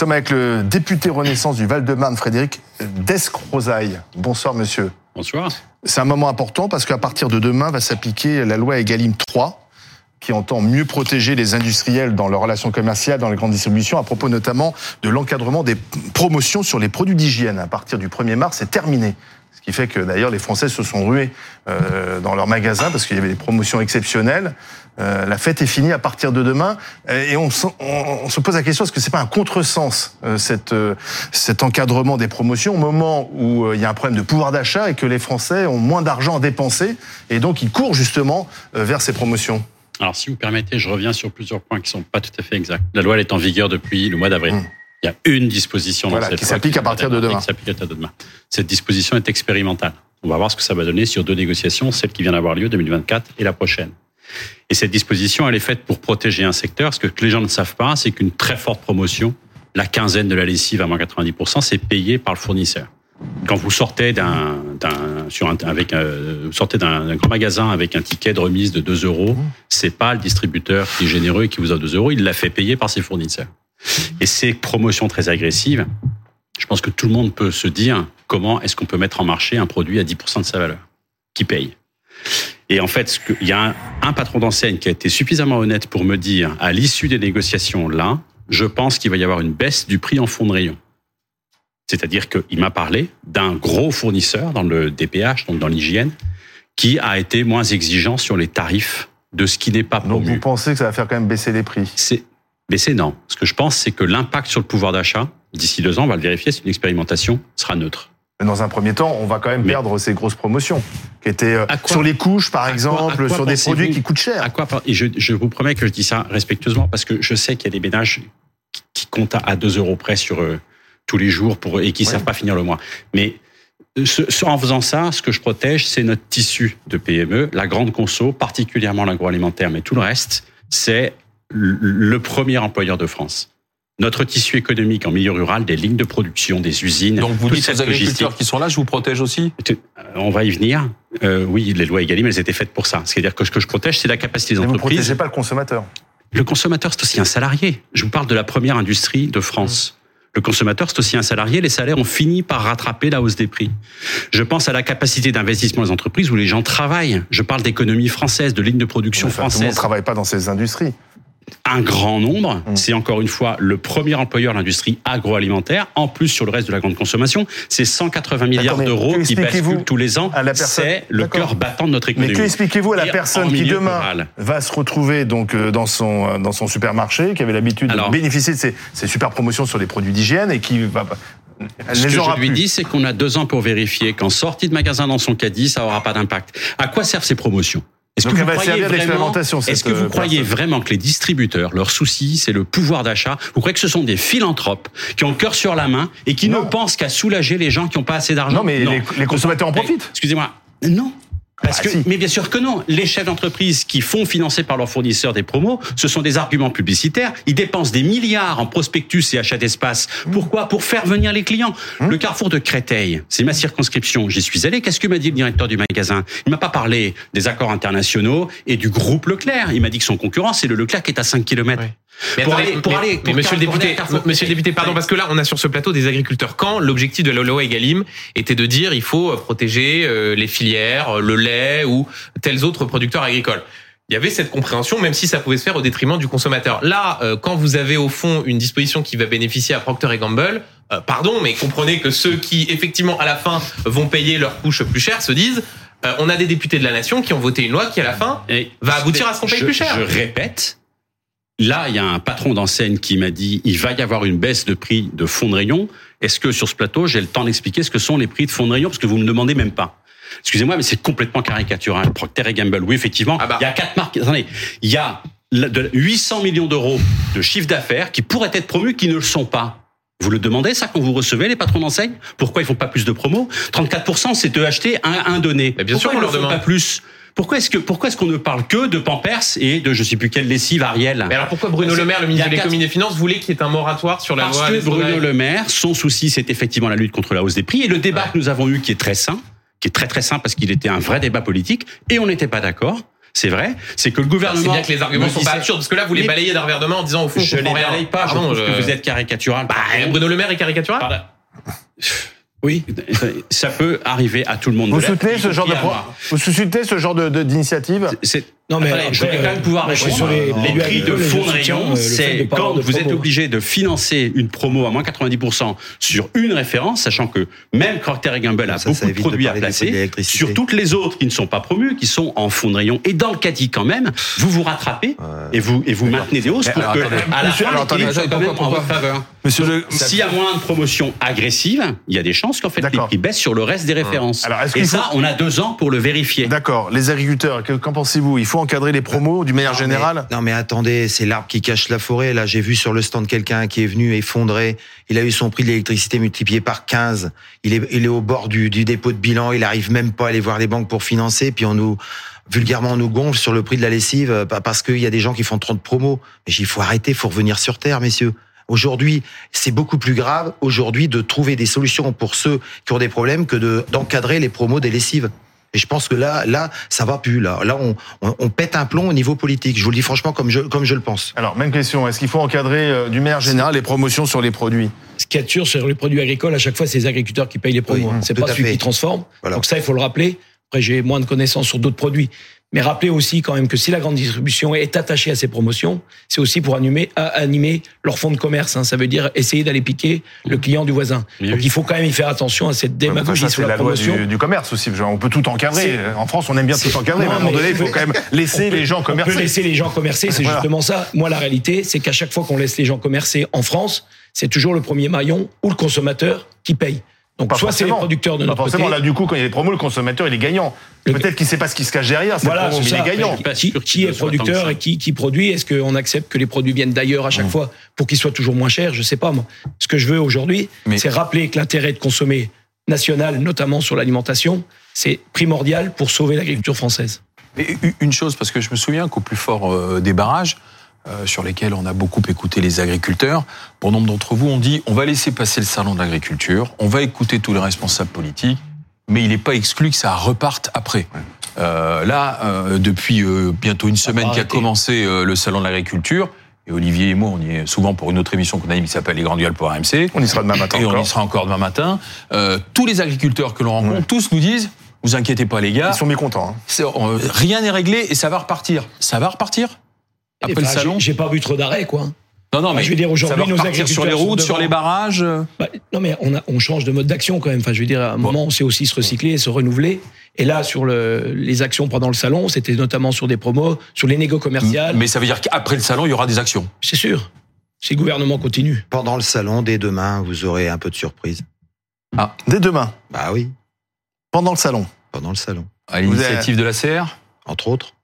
sommes avec le député Renaissance du Val-de-Marne, Frédéric Descrozaille. Bonsoir, monsieur. Bonsoir. C'est un moment important parce qu'à partir de demain va s'appliquer la loi Egalim 3 qui entend mieux protéger les industriels dans leurs relations commerciales, dans les grandes distributions, à propos notamment de l'encadrement des promotions sur les produits d'hygiène. À partir du 1er mars, c'est terminé. Ce qui fait que d'ailleurs les Français se sont rués euh, dans leurs magasins parce qu'il y avait des promotions exceptionnelles. Euh, la fête est finie à partir de demain et on, on, se pose la question est-ce que c'est pas un contresens euh, cette, euh, cet encadrement des promotions au moment où euh, il y a un problème de pouvoir d'achat et que les Français ont moins d'argent à dépenser et donc ils courent justement vers ces promotions? Alors, si vous permettez, je reviens sur plusieurs points qui sont pas tout à fait exacts. La loi elle est en vigueur depuis le mois d'avril. Mmh. Il y a une disposition dans cette qui s'applique à partir de demain. Qui s'applique à demain. Cette disposition est expérimentale. On va voir ce que ça va donner sur deux négociations, celle qui vient d'avoir lieu 2024 et la prochaine. Et cette disposition, elle est faite pour protéger un secteur. Ce que les gens ne savent pas, c'est qu'une très forte promotion, la quinzaine de la lessive à moins 90%, c'est payé par le fournisseur quand vous sortez d'un, d'un sur un, avec euh, vous sortez d'un, grand magasin avec un ticket de remise de 2 euros, mmh. c'est pas le distributeur qui est généreux et qui vous a 2 euros, il l'a fait payer par ses fournisseurs. Et ces promotions très agressives, je pense que tout le monde peut se dire comment est-ce qu'on peut mettre en marché un produit à 10% de sa valeur, qui paye. Et en fait, il y a un, un patron d'enseigne qui a été suffisamment honnête pour me dire, à l'issue des négociations là, je pense qu'il va y avoir une baisse du prix en fond de rayon. C'est-à-dire qu'il m'a parlé d'un gros fournisseur dans le DPH, donc dans l'hygiène, qui a été moins exigeant sur les tarifs de ce qui n'est pas promu. Donc vous pensez que ça va faire quand même baisser les prix? C'est baisser non. Ce que je pense, c'est que l'impact sur le pouvoir d'achat d'ici deux ans, on va le vérifier, c'est une expérimentation, sera neutre. Dans un premier temps, on va quand même perdre ces grosses promotions qui étaient euh, sur les couches, par exemple, sur des produits qui coûtent cher. À quoi Et je, je, vous promets que je dis ça respectueusement parce que je sais qu'il y a des ménages qui comptent à 2 euros près sur euh, tous les jours pour et qui ne savent pas finir le mois. Mais ce, en faisant ça, ce que je protège, c'est notre tissu de PME, la grande conso, particulièrement l'agroalimentaire, mais tout le reste, c'est le premier employeur de France. Notre tissu économique en milieu rural, des lignes de production, des usines. Donc vous dites aux agriculteurs qui sont là, je vous protège aussi euh, On va y venir. Euh, oui, les lois Egalim, elles étaient faites pour ça. C'est-à-dire que ce que je protège, c'est la capacité des entreprises. Vous ne protégez pas le consommateur. Le consommateur, c'est aussi un salarié. Je vous parle de la première industrie de France. Le consommateur, c'est aussi un salarié. Les salaires ont fini par rattraper la hausse des prix. Je pense à la capacité d'investissement des entreprises où les gens travaillent. Je parle d'économie française, de lignes de production françaises. Tout le monde ne travaille pas dans ces industries un grand nombre. Mmh. C'est encore une fois le premier employeur de l'industrie agroalimentaire. En plus, sur le reste de la grande consommation, c'est 180 milliards d'euros qui basculent tous les ans. C'est le cœur battant de notre économie. Mais qu'expliquez-vous à la personne qui demain va se retrouver donc euh, dans son euh, dans son supermarché, qui avait l'habitude de bénéficier de ces, ces super promotions sur les produits d'hygiène et qui va ce que je lui dis, c'est qu'on a deux ans pour vérifier qu'en sortie de magasin dans son caddie, ça aura pas d'impact. À quoi servent ces promotions? Est-ce que, vous croyez, vraiment, est-ce que vous croyez vraiment que les distributeurs, leur souci, c'est le pouvoir d'achat Vous croyez que ce sont des philanthropes qui ont le cœur sur la main et qui ne pensent qu'à soulager les gens qui n'ont pas assez d'argent Non, mais les, consommateurs en profitent. Excusez-moi. Non, parce ah, que, mais bien sûr que non. Les chefs d'entreprise qui font financer par leurs fournisseurs des promos, ce sont des arguments publicitaires. Ils dépensent des milliards en prospectus et achats d'espace. Mmh. Pourquoi? Pour faire venir les clients. Mmh. Le carrefour de Créteil, c'est ma circonscription. J'y suis allé. Qu'est-ce que m'a dit le directeur du magasin? Il m'a pas parlé des accords internationaux et du groupe Leclerc. Il m'a dit que son concurrent, c'est le Leclerc qui est à 5 km. Mais pour, aller, pour aller, monsieur le député, monsieur le député, pardon, parce que là, on a sur ce plateau des agriculteurs. Quand l'objectif de la loi Egalim était de dire, il faut protéger euh, les filières, euh, le lait ou tels autres producteurs agricoles. Il y avait cette compréhension, même si ça pouvait se faire au détriment du consommateur. Là, euh, quand vous avez au fond une disposition qui va bénéficier à Procter Gamble, pardon, mais comprenez que ceux qui effectivement à la fin vont payer leur couche plus cher se disent on a des députés de la nation qui ont voté une loi qui à la fin va aboutir à ce qu'on paye plus cher. Je répète, Là, il y a un patron d'enseigne qui m'a dit il va y avoir une baisse de prix de fonds de rayon. Est-ce que sur ce plateau, j'ai le temps d'expliquer ce que sont les prix de fonds de rayon parce que vous me demandez même pas. Excusez-moi, mais c'est complètement caricatural. Procter et Gamble, oui, effectivement, ah bah. il y a quatre marques. Attendez, il y a 800 millions d'euros de chiffre d'affaires qui pourraient être promus, qui ne le sont pas. Vous le demandez ça quand vous recevez les patrons d'enseigne? Pourquoi ils font pas plus de promos? 34% c'est de acheter un, un donné. bien sûr, on leur demande pas plus? Pourquoi est-ce que pourquoi est-ce qu'on ne parle que de Pampers et de je sais plus quelle lessive Ariel Mais alors pourquoi Bruno Le Maire, le ministre de l'économie et des finances, voulait qu'il y ait un moratoire sur la Parce loi Parce que Bruno Le Maire, son souci, c'est effectivement la lutte contre la hausse des prix et le débat que nous avons eu qui est très sain, qui est très très sain parce qu'il était un vrai débat politique et on n'était pas d'accord c'est vrai, c'est que le gouvernement. C'est bien que les arguments sont pas absurdes, parce que là, vous les balayez d'un revers de main en disant au fond, je ne les balaye pas, je trouve que vous êtes caricatural. Bah, Bruno Le Maire est caricatural oui, ça peut arriver à tout le monde. Vous soutenez ce genre de vous soutenez ce genre de d'initiative? Non mais je vais quand même pouvoir répondre. Les, les prix de fonds de rayon, c'est quand vous êtes obligé de financer une promo à moins 90% sur une référence, sachant que même Procter Gamble a beaucoup de produits à placer, sur toutes les autres qui ne sont pas promus, qui sont en fonds de rayon, et dans le caddie quand même, vous vous rattrapez et vous et vous maintenez des hausses pour que à la fin, quand même en votre faveur. Monsieur, s'il y a moins de promotions agressives, il y a des chances qu'en fait les prix baissent sur le reste des références. et ça, on a deux ans pour le vérifier. D'accord. Les agriculteurs, qu'en pensez-vous? Il faut encadrer les promos du manière générale Non mais attendez, c'est l'arbre qui cache la forêt. Là, j'ai vu sur le stand quelqu'un qui est venu effondrer. Il a eu son prix de l'électricité multiplié par 15. Il est, il est au bord du, du dépôt de bilan. Il arrive même pas à aller voir les banques pour financer. Puis on nous vulgairement on nous gonfle sur le prix de la lessive euh, parce qu'il y a des gens qui font trop de promos. Mais il faut arrêter, il faut revenir sur terre, messieurs. Aujourd'hui, c'est beaucoup plus grave aujourd'hui de trouver des solutions pour ceux qui ont des problèmes que de d'encadrer les promos des lessives. Et je pense que là, là, ça va plus. Là, là, on, on, pète un plomb au niveau politique. Je vous le dis franchement, comme je, comme je le pense. Alors, même question. Est-ce qu'il faut encadrer euh, du maire général les promotions sur les produits? Ce qui est sûr sur les produits agricoles, à chaque fois, c'est les agriculteurs qui payent les promos. c'est pas celui qui transforme. Donc ça, il faut le rappeler. Après, j'ai moins de connaissances sur d'autres produits. Mais rappelez aussi quand même que si la grande distribution est attachée à ces promotions, c'est aussi pour animer, animer leur fonds de commerce. Hein. Ça veut dire essayer d'aller piquer le client du voisin. Donc il faut quand même y faire attention à cette démagogie sur la, la promotion. Loi du, du, commerce aussi. On peut tout encadrer. En France, on aime bien tout encadrer. mais à un moment donné, il faut quand même laisser les gens commercer. On peut laisser les gens commercer. C'est justement ça. Moi, la réalité, c'est qu'à chaque fois qu'on laisse les gens commercer en France, c'est toujours le premier maillon ou le consommateur qui paye. Donc soit c'est les producteurs de notre pas forcément. Là, du coup, quand il y a des promos, le consommateur, il est gagnant. Peut-être qu'il ne sait pas ce qui se cache derrière. Voilà, promo, mais il est gagnant. Qui, qui est producteur et qui, qui produit Est-ce qu'on accepte que les produits viennent d'ailleurs à chaque mmh. fois pour qu'ils soient toujours moins chers? Je ne sais pas, moi. Ce que je veux aujourd'hui, c'est rappeler que l'intérêt de consommer national, notamment sur l'alimentation, c'est primordial pour sauver l'agriculture française. Mais une chose, parce que je me souviens qu'au plus fort euh, des barrages, euh, sur lesquels on a beaucoup écouté les agriculteurs. Bon nombre d'entre vous ont dit on va laisser passer le salon de l'agriculture, on va écouter tous les responsables politiques, mais il n'est pas exclu que ça reparte après. Euh, là, euh, depuis euh, bientôt une semaine qu'a commencé euh, le salon de l'agriculture, et Olivier et moi, on y est souvent pour une autre émission qu'on anime qui s'appelle Les Granduales pour AMC. On y sera demain matin. Et on y sera encore demain matin. tous les agriculteurs que l'on rencontre, tous nous disent vous inquiétez pas les gars. Ils sont mécontents. Hein. Rien n'est réglé et ça va repartir. Ça va repartir après le salon J'ai pas vu trop d'arrêt, quoi. Non, non, mais je veux dire aujourd'hui, nos agriculteurs sur les routes, sur les barrages. Bah, non, mais on, a, on change de mode d'action quand même. Enfin, je veux dire, à un moment, on sait aussi se recycler et se renouveler. Et là, sur le, les actions pendant le salon, c'était notamment sur des promos, sur les négos commerciales. Mais ça veut dire qu'après le salon, il y aura des actions. C'est sûr. Si le gouvernement continue. Pendant le salon, dès demain, vous aurez un peu de surprise. Ah, dès demain? Bah oui. Pendant le salon? Pendant le salon. À l'initiative de la CR. Entre autres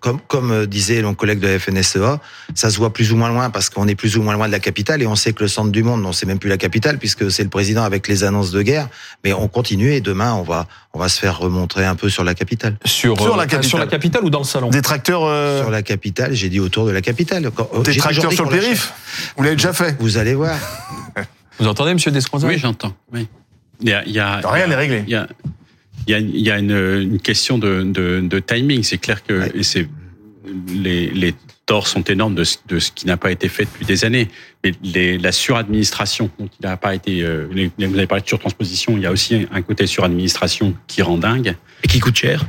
comme, comme euh, disait mon collègue de la FNSEA, ça se voit plus ou moins loin parce qu'on est plus ou moins loin de la capitale et on sait que le centre du monde, non, c'est même plus la capitale puisque c'est le président avec les annonces de guerre. Mais on continue et demain, on va, on va se faire remontrer un peu sur la capitale. Sur, sur, la, euh, capitale. sur la capitale ou dans le salon Des tracteurs euh... Sur la capitale, j'ai dit autour de la capitale. Des tracteurs sur le périph' Vous l'avez déjà fait Vous allez voir. Vous entendez, monsieur Descrozaille? Oui, j'entends. Oui. Il y a, il y a, Rien n'est réglé. Il y a, il y a, il y a une, une, question de, de, de timing. C'est clair que ouais. et c'est les, les, torts sont énormes de, de ce qui n'a pas été fait depuis des années. Mais les, la suradministration, donc il n'a pas été. Euh, vous avez parlé de surtransposition. Il y a aussi un côté suradministration qui rend dingue et qui coûte cher.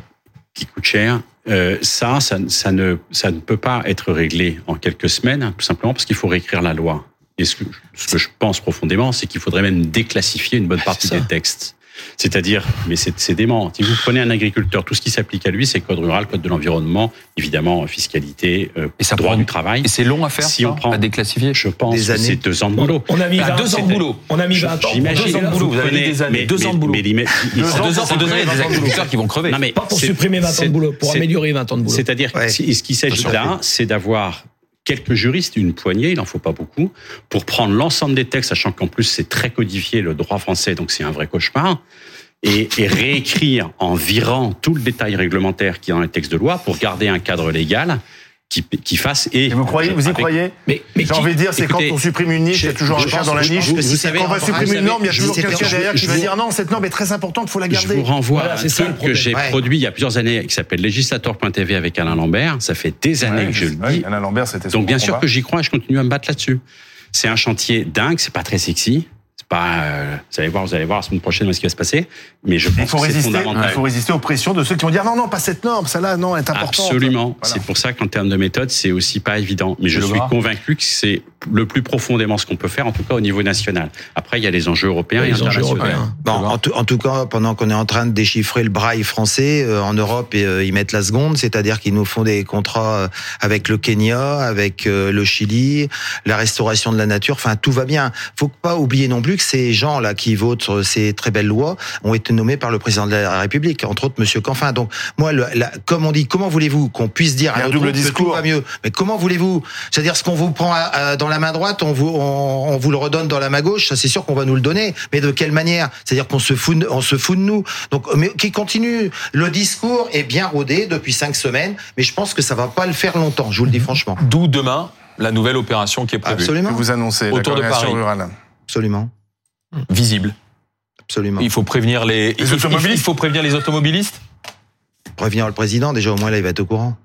Qui coûte cher. Euh, ça, ça, ça, ne, ça ne peut pas être réglé en quelques semaines, tout simplement parce qu'il faut réécrire la loi. Et ce que, ce que je pense profondément, c'est qu'il faudrait même déclassifier une bonne partie des textes. C'est-à-dire, mais c'est dément. Si vous prenez un agriculteur, tout ce qui s'applique à lui, c'est code rural, code de l'environnement, évidemment fiscalité, euh, et ça droit du travail. Et c'est long à faire, si ça, on prend à déclassifier. Je pense que c'est deux ans de boulot. On a mis 20 deux ans de boulot. On a mis 20 ans. J'imagine. Deux ans de boulot. Vous, avez des années. deux ans de boulot. Mais, deux ans, c'est deux ans, il y a des agriculteurs qui vont crever. Non, mais pas pour supprimer 20 ans de boulot, pour améliorer 20 ans de boulot. C'est-à-dire, ce qu'il s'agit là, c'est d'avoir quelques juristes, une poignée, il n'en faut pas beaucoup, pour prendre l'ensemble des textes, sachant qu'en plus c'est très codifié le droit français, donc c'est un vrai cauchemar et, et, réécrire en virant tout le détail réglementaire qui est dans les textes de loi pour garder un cadre légal qui, qui fasse et, vous croyez vous y croyez mais, mais j'ai envie de dire c'est quand on supprime une niche il y a toujours un chien dans la niche. vous savez, quand on va supprimer une norme il y a toujours quelqu'un derrière qui va dire non cette norme est très importante faut la garder je vous renvoie à un truc que j'ai produit il y a plusieurs années qui s'appelle législateur.tv avec Alain Lambert. Ça fait des années que je le dis. Alain Lambert c'était donc bien sûr que j'y crois et je continue à me battre là-dessus. C'est un chantier dingue c'est pas très sexy pas, euh, vous allez voir, vous allez voir la semaine prochaine ce qui va se passer. Mais je pense il faut que résister, Il faut résister aux pressions de ceux qui vont dire non, non, pas cette norme, celle-là, non, est importante. Absolument. C'est pour ça qu'en termes de méthode, c'est aussi pas évident. Mais je, suis convaincu que c'est le plus profondément ce qu'on peut faire, en tout cas au niveau national. Après, il y a les enjeux européens et, internationaux. Bon, en, en, tout cas, pendant qu'on est en train de déchiffrer le braille français, euh, en Europe, euh, ils mettent la seconde, c'est-à-dire qu'ils nous font des contrats avec le Kenya, avec le Chili, la restauration de la nature. Enfin, tout va bien. Faut pas oublier non plus que ces gens là qui votent ces très belles lois ont été nommés par le président de la République, entre autres Monsieur Canfin. Donc moi, le, comme on dit, comment voulez-vous qu'on puisse dire à double discours. que tout va mieux? Mais comment voulez-vous? C'est-à-dire ce qu'on vous prend dans la main droite, on vous on, vous le redonne dans la main gauche. Ça c'est sûr qu'on va nous le donner, mais de quelle manière? C'est-à-dire qu'on se fout on se fout de nous. Donc mais qui continue Le discours est bien rodé depuis cinq semaines, mais je pense que ça va pas le faire longtemps. Je vous le dis franchement. D'où demain la nouvelle opération qui est prévue. Absolument. Que vous annoncez autour de Paris. Rurale. Absolument visible. Absolument. Il faut prévenir les, les automobilistes. Il faut prévenir les automobilistes? Prévenir le président, déjà au moins là il va être au courant.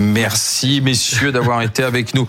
Merci messieurs d'avoir été avec nous.